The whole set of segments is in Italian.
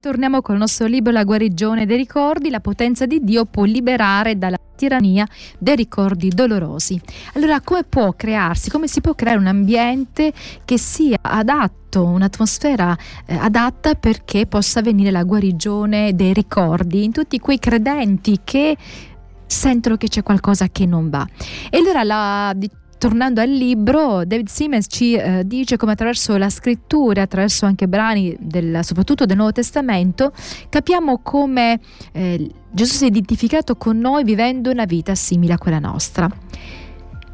Torniamo col nostro libro La guarigione dei ricordi, la potenza di Dio può liberare dalla tirannia dei ricordi dolorosi. Allora, come può crearsi, come si può creare un ambiente che sia adatto, un'atmosfera eh, adatta perché possa avvenire la guarigione dei ricordi in tutti quei credenti che sentono che c'è qualcosa che non va. E allora la tornando al libro, David Siemens ci eh, dice come attraverso la scrittura, attraverso anche brani del, soprattutto del Nuovo Testamento, capiamo come eh, Gesù si è identificato con noi vivendo una vita simile a quella nostra.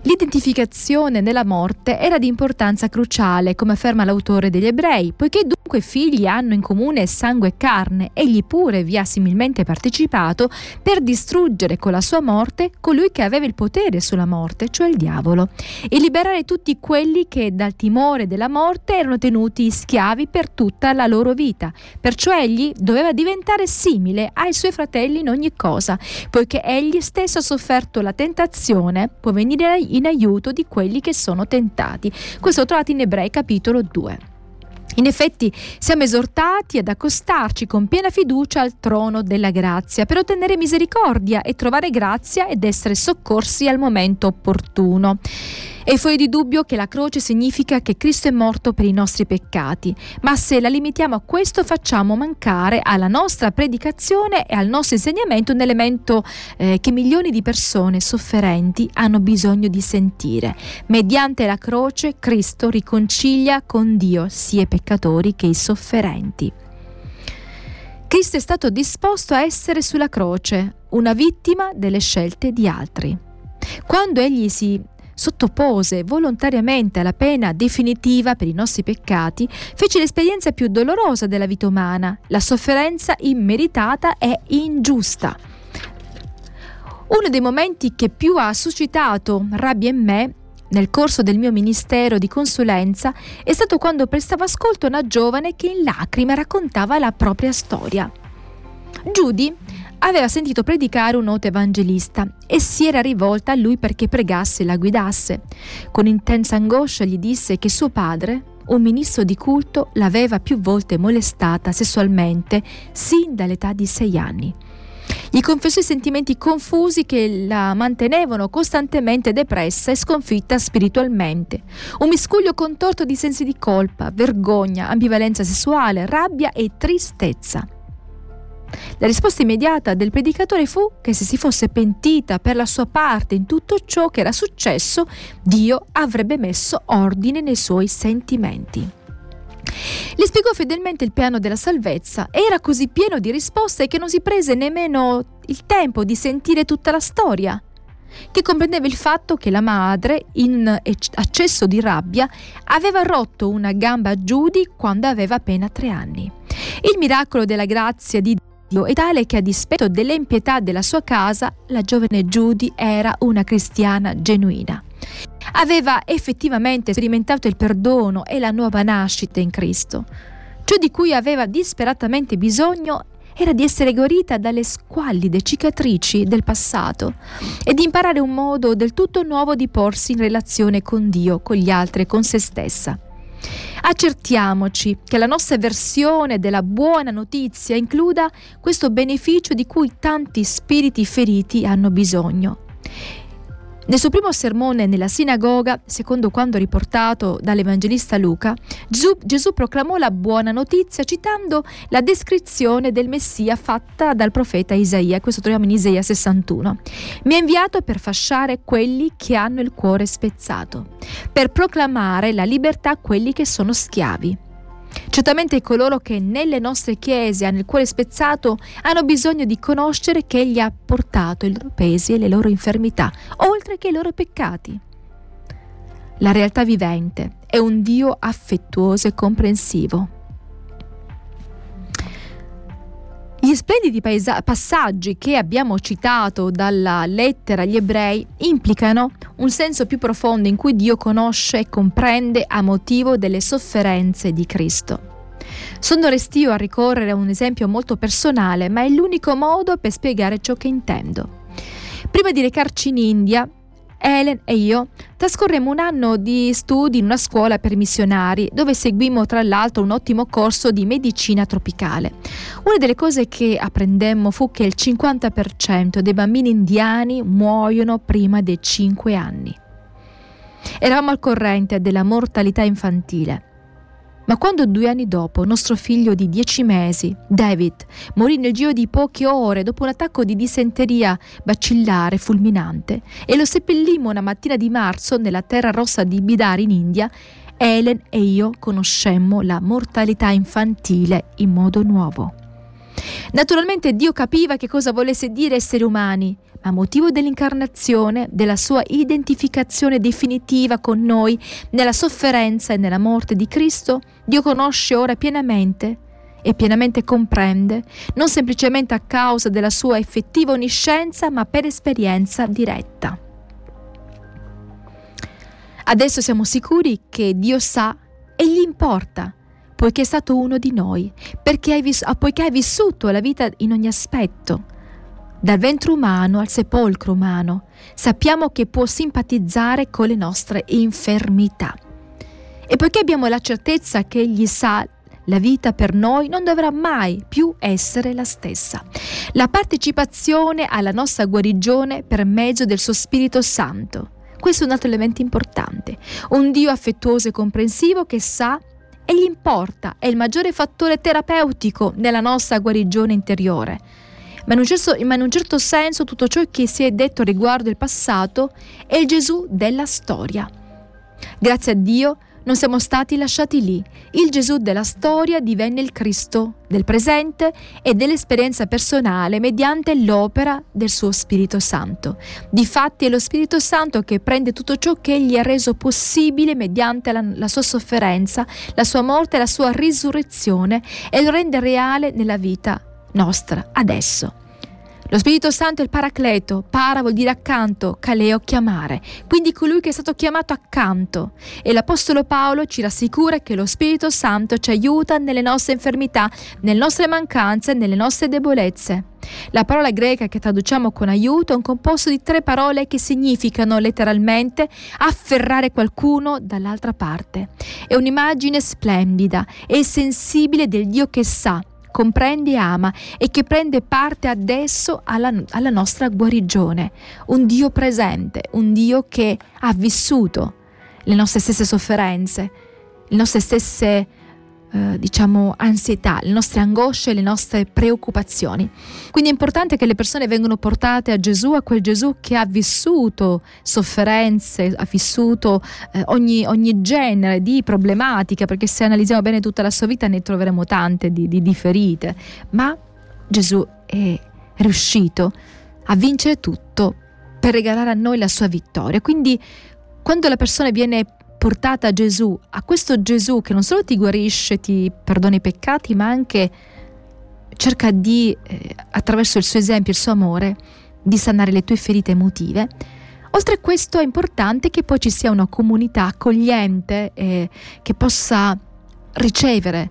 L'identificazione nella morte era di importanza cruciale, come afferma l'autore degli Ebrei, poiché dunque figli hanno in comune sangue e carne, egli pure vi ha similmente partecipato per distruggere con la sua morte colui che aveva il potere sulla morte, cioè il diavolo, e liberare tutti quelli che dal timore della morte erano tenuti schiavi per tutta la loro vita. Perciò egli doveva diventare simile ai suoi fratelli in ogni cosa, poiché egli stesso ha sofferto la tentazione, può venire in aiuto di quelli che sono tentati. Questo trovate in Ebrei capitolo 2. In effetti siamo esortati ad accostarci con piena fiducia al trono della grazia per ottenere misericordia e trovare grazia ed essere soccorsi al momento opportuno. È fuori di dubbio che la croce significa che Cristo è morto per i nostri peccati, ma se la limitiamo a questo facciamo mancare alla nostra predicazione e al nostro insegnamento un elemento eh, che milioni di persone sofferenti hanno bisogno di sentire. Mediante la croce Cristo riconcilia con Dio sia i peccatori che i sofferenti. Cristo è stato disposto a essere sulla croce, una vittima delle scelte di altri. Quando egli si sottopose volontariamente alla pena definitiva per i nostri peccati, fece l'esperienza più dolorosa della vita umana, la sofferenza immeritata e ingiusta. Uno dei momenti che più ha suscitato rabbia in me nel corso del mio ministero di consulenza è stato quando prestavo ascolto a una giovane che in lacrime raccontava la propria storia. Judy aveva sentito predicare un noto evangelista e si era rivolta a lui perché pregasse e la guidasse. Con intensa angoscia gli disse che suo padre, un ministro di culto, l'aveva più volte molestata sessualmente sin dall'età di sei anni. Gli confessò i sentimenti confusi che la mantenevano costantemente depressa e sconfitta spiritualmente. Un miscuglio contorto di sensi di colpa, vergogna, ambivalenza sessuale, rabbia e tristezza. La risposta immediata del predicatore fu che se si fosse pentita per la sua parte in tutto ciò che era successo, Dio avrebbe messo ordine nei suoi sentimenti. Le spiegò fedelmente il piano della salvezza e era così pieno di risposte che non si prese nemmeno il tempo di sentire tutta la storia, che comprendeva il fatto che la madre, in accesso di rabbia, aveva rotto una gamba a Judy quando aveva appena tre anni. Il miracolo della grazia di Dio È tale che a dispetto dell'impietà della sua casa, la giovane Judy era una cristiana genuina. Aveva effettivamente sperimentato il perdono e la nuova nascita in Cristo. Ciò di cui aveva disperatamente bisogno era di essere guarita dalle squallide cicatrici del passato e di imparare un modo del tutto nuovo di porsi in relazione con Dio, con gli altri e con se stessa. Accertiamoci che la nostra versione della buona notizia includa questo beneficio di cui tanti spiriti feriti hanno bisogno. Nel suo primo sermone nella sinagoga, secondo quanto riportato dall'Evangelista Luca, Gesù, Gesù, proclamò la buona notizia citando la descrizione del Messia fatta dal profeta Isaia, questo troviamo in Isaia 61. Mi ha inviato per fasciare quelli che hanno il cuore spezzato, per proclamare la libertà a quelli che sono schiavi Certamente coloro che nelle nostre chiese hanno il cuore spezzato hanno bisogno di conoscere che Egli ha portato i loro pesi e le loro infermità, oltre che i loro peccati. La realtà vivente è un Dio affettuoso e comprensivo. Gli splendidi paesa- passaggi che abbiamo citato dalla lettera agli ebrei implicano un senso più profondo in cui Dio conosce e comprende a motivo delle sofferenze di Cristo. Sono restio a ricorrere a un esempio molto personale, ma è l'unico modo per spiegare ciò che intendo. Prima di recarci in India, Helen e io trascorremmo un anno di studi in una scuola per missionari, dove seguimmo tra l'altro un ottimo corso di medicina tropicale. Una delle cose che apprendemmo fu che il 50% dei bambini indiani muoiono prima dei 5 anni. Eravamo al corrente della mortalità infantile. Ma quando due anni dopo nostro figlio di dieci mesi, David, morì nel giro di poche ore dopo un attacco di dissenteria bacillare fulminante e lo seppellimmo una mattina di marzo nella terra rossa di Bidar in India, Helen e io conoscemmo la mortalità infantile in modo nuovo. Naturalmente Dio capiva che cosa volesse dire esseri umani, a motivo dell'incarnazione, della sua identificazione definitiva con noi nella sofferenza e nella morte di Cristo, Dio conosce ora pienamente e pienamente comprende, non semplicemente a causa della sua effettiva onniscienza, ma per esperienza diretta. Adesso siamo sicuri che Dio sa e gli importa, poiché è stato uno di noi, perché hai, vis- poiché hai vissuto la vita in ogni aspetto, dal ventre umano al sepolcro umano, sappiamo che può simpatizzare con le nostre infermità. E poiché abbiamo la certezza che Egli sa la vita per noi non dovrà mai più essere la stessa. La partecipazione alla nostra guarigione per mezzo del suo Spirito Santo. Questo è un altro elemento importante. Un Dio affettuoso e comprensivo che sa e gli importa, è il maggiore fattore terapeutico nella nostra guarigione interiore ma in, un certo, ma in un certo senso tutto ciò che si è detto riguardo il passato è il Gesù della storia. Grazie a Dio non siamo stati lasciati lì. Il Gesù della storia divenne il Cristo del presente e dell'esperienza personale mediante l'opera del suo Spirito Santo. Difatti è lo Spirito Santo che prende tutto ciò che egli ha reso possibile mediante la, la sua sofferenza, la sua morte e la sua risurrezione e lo rende reale nella vita nostra adesso. Lo Spirito Santo è il paracleto, para vuol dire accanto, caleo chiamare, quindi colui che è stato chiamato accanto. E l'Apostolo Paolo ci rassicura che lo Spirito Santo ci aiuta nelle nostre infermità, nelle nostre mancanze, nelle nostre debolezze. La parola greca che traduciamo con aiuto è un composto di tre parole che significano letteralmente afferrare qualcuno dall'altra parte. È un'immagine splendida e sensibile del Dio che sa comprende e ama e che prende parte adesso alla, alla nostra guarigione. Un Dio presente, un Dio che ha vissuto le nostre stesse sofferenze, le nostre stesse eh, diciamo, ansietà, le nostre angosce, le nostre preoccupazioni. Quindi è importante che le persone vengano portate a Gesù, a quel Gesù che ha vissuto sofferenze, ha vissuto eh, ogni, ogni, genere di problematica, perché se analizziamo bene tutta la sua vita ne troveremo tante di, di, di ferite, ma Gesù è riuscito a vincere tutto per regalare a noi la sua vittoria. Quindi quando la persona viene portata a Gesù, a questo Gesù che non solo ti guarisce, ti perdona i peccati, ma anche cerca di, eh, attraverso il suo esempio, il suo amore, di sanare le tue ferite emotive. Oltre a questo è importante che poi ci sia una comunità accogliente eh, che possa ricevere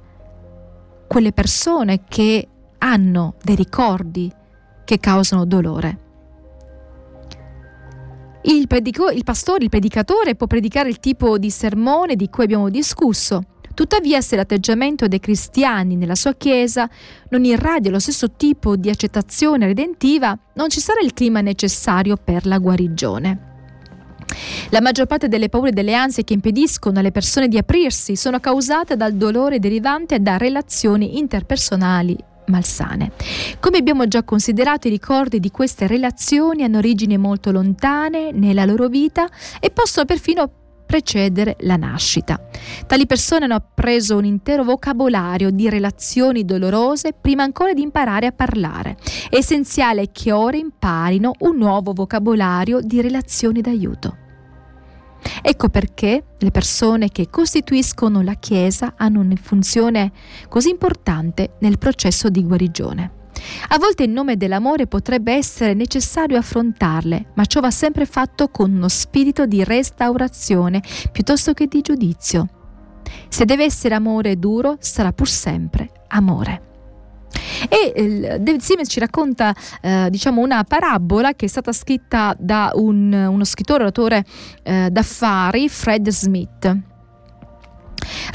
quelle persone che hanno dei ricordi che causano dolore. Il, predico, il pastore, il predicatore può predicare il tipo di sermone di cui abbiamo discusso. Tuttavia, se l'atteggiamento dei cristiani nella sua Chiesa non irradia lo stesso tipo di accettazione redentiva, non ci sarà il clima necessario per la guarigione. La maggior parte delle paure e delle ansie che impediscono alle persone di aprirsi sono causate dal dolore derivante da relazioni interpersonali malsane. Come abbiamo già considerato, i ricordi di queste relazioni hanno origini molto lontane nella loro vita e possono perfino precedere la nascita. Tali persone hanno appreso un intero vocabolario di relazioni dolorose prima ancora di imparare a parlare. È essenziale che ora imparino un nuovo vocabolario di relazioni d'aiuto. Ecco perché le persone che costituiscono la Chiesa hanno una funzione così importante nel processo di guarigione. A volte in nome dell'amore potrebbe essere necessario affrontarle, ma ciò va sempre fatto con uno spirito di restaurazione piuttosto che di giudizio. Se deve essere amore duro, sarà pur sempre amore. E David Simmons ci racconta eh, diciamo una parabola che è stata scritta da un, uno scrittore, autore eh, d'affari, Fred Smith.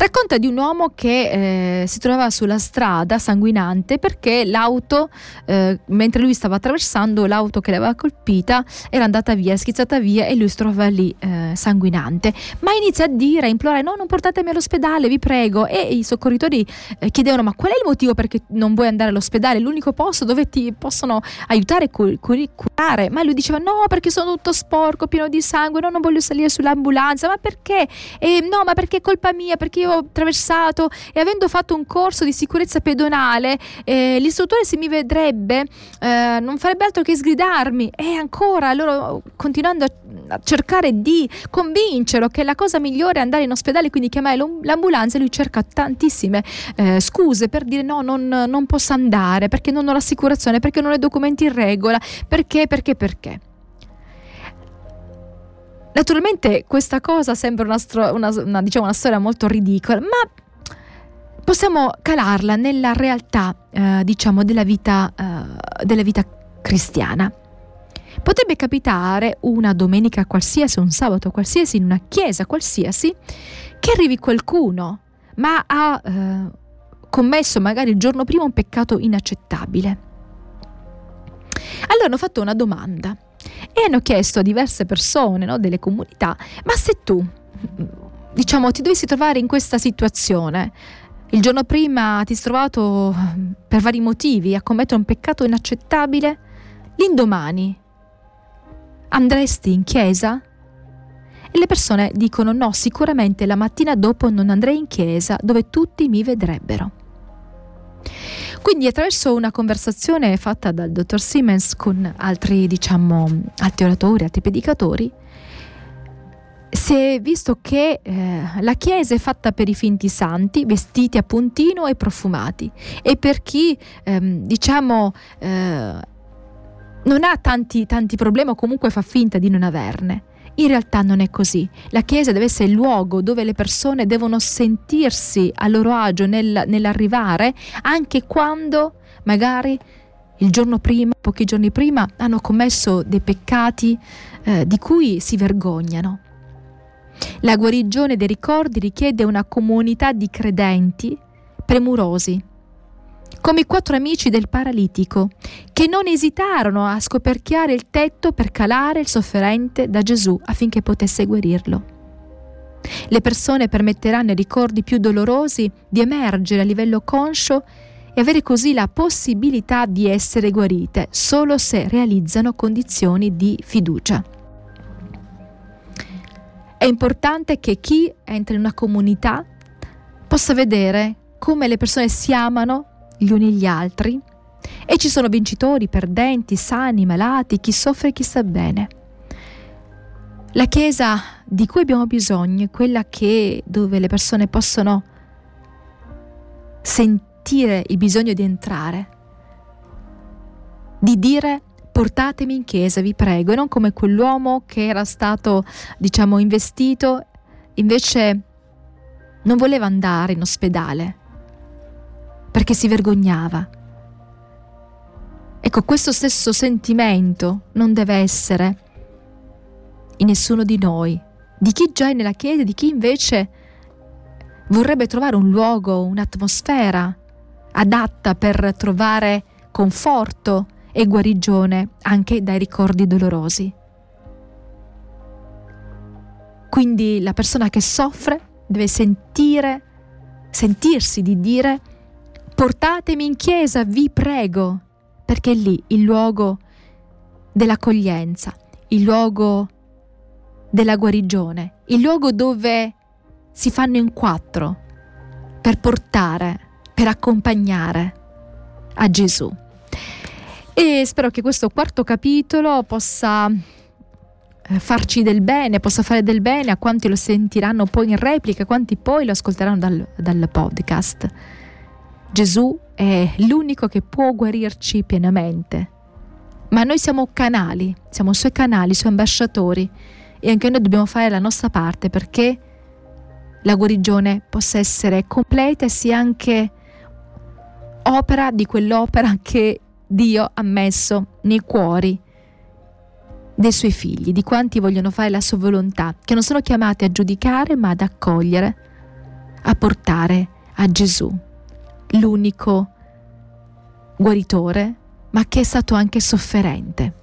Racconta di un uomo che eh, si trovava sulla strada sanguinante perché l'auto, eh, mentre lui stava attraversando, l'auto che l'aveva colpita era andata via, schizzata via e lui si trovava lì eh, sanguinante. Ma inizia a dire, a implorare: No, non portatemi all'ospedale, vi prego. E i soccorritori eh, chiedevano: Ma qual è il motivo perché non vuoi andare all'ospedale? L'unico posto dove ti possono aiutare cur- cur- curare. Ma lui diceva: No, perché sono tutto sporco, pieno di sangue, no, non voglio salire sull'ambulanza. Ma perché? E, no, ma perché è colpa mia? Perché io ho attraversato e avendo fatto un corso di sicurezza pedonale, eh, l'istruttore se mi vedrebbe eh, non farebbe altro che sgridarmi e ancora loro continuando a, cercare di convincerlo che la cosa migliore è andare in ospedale, quindi chiamare l'ambulanza, lui cerca tantissime eh, scuse per dire no, non, non posso andare perché non ho l'assicurazione, perché non ho i documenti in regola, perché, perché, perché. Naturalmente questa cosa sembra una, stro- una, una, diciamo una storia molto ridicola, ma possiamo calarla nella realtà, eh, diciamo, della vita, eh, della vita cristiana. Potrebbe capitare una domenica qualsiasi, un sabato qualsiasi, in una chiesa qualsiasi, che arrivi qualcuno, ma ha eh, commesso magari il giorno prima un peccato inaccettabile. Allora hanno fatto una domanda e hanno chiesto a diverse persone no, delle comunità, ma se tu, diciamo, ti dovessi trovare in questa situazione, il giorno prima ti sei trovato per vari motivi a commettere un peccato inaccettabile, l'indomani andresti in chiesa? E le persone dicono no, sicuramente la mattina dopo non andrei in chiesa dove tutti mi vedrebbero. Quindi attraverso una conversazione fatta dal dottor Siemens con altri, diciamo, altri oratori, altri predicatori, si è visto che eh, la Chiesa è fatta per i finti santi, vestiti a puntino e profumati, e per chi, ehm, diciamo, eh, non ha tanti, tanti problemi o comunque fa finta di non averne. In realtà non è così. La Chiesa deve essere il luogo dove le persone devono sentirsi a loro agio nel, nell'arrivare, anche quando magari il giorno prima, pochi giorni prima, hanno commesso dei peccati eh, di cui si vergognano. La guarigione dei ricordi richiede una comunità di credenti premurosi, come i quattro amici del paralitico, che non esitarono a scoperchiare il tetto per calare il sofferente da Gesù affinché potesse guarirlo. Le persone permetteranno ai ricordi più dolorosi di emergere a livello conscio e avere così la possibilità di essere guarite solo se realizzano condizioni di fiducia. È importante che chi entra in una comunità possa vedere come le persone si amano gli uni gli altri. E ci sono vincitori, perdenti, sani, malati, chi soffre e chi sta bene. La Chiesa di cui abbiamo bisogno è quella che, dove le persone possono sentire il bisogno di entrare, di dire portatemi in chiesa, vi prego, e non come quell'uomo che era stato, diciamo, investito, invece non voleva andare in ospedale, perché si vergognava. Ecco, questo stesso sentimento non deve essere in nessuno di noi, di chi già è nella Chiesa, di chi invece vorrebbe trovare un luogo, un'atmosfera adatta per trovare conforto e guarigione anche dai ricordi dolorosi. Quindi la persona che soffre deve sentire, sentirsi di dire portatemi in chiesa, vi prego, perché è lì il luogo dell'accoglienza, il luogo della guarigione, il luogo dove si fanno in quattro per portare, per accompagnare a Gesù. E spero che questo quarto capitolo possa eh, farci del bene, possa fare del bene a quanti lo sentiranno poi in replica, a quanti poi lo ascolteranno dal, dal podcast. Gesù è l'unico che può guarirci pienamente. Ma noi siamo canali, siamo suoi canali, suoi ambasciatori e anche noi dobbiamo fare la nostra parte perché la guarigione possa essere completa e sia anche opera di quell'opera che Dio ha messo nei cuori dei suoi figli, di quanti vogliono fare la sua volontà, che non sono chiamati a giudicare ma ad accogliere, a portare a Gesù, l'unico guaritore, ma che è stato anche sofferente.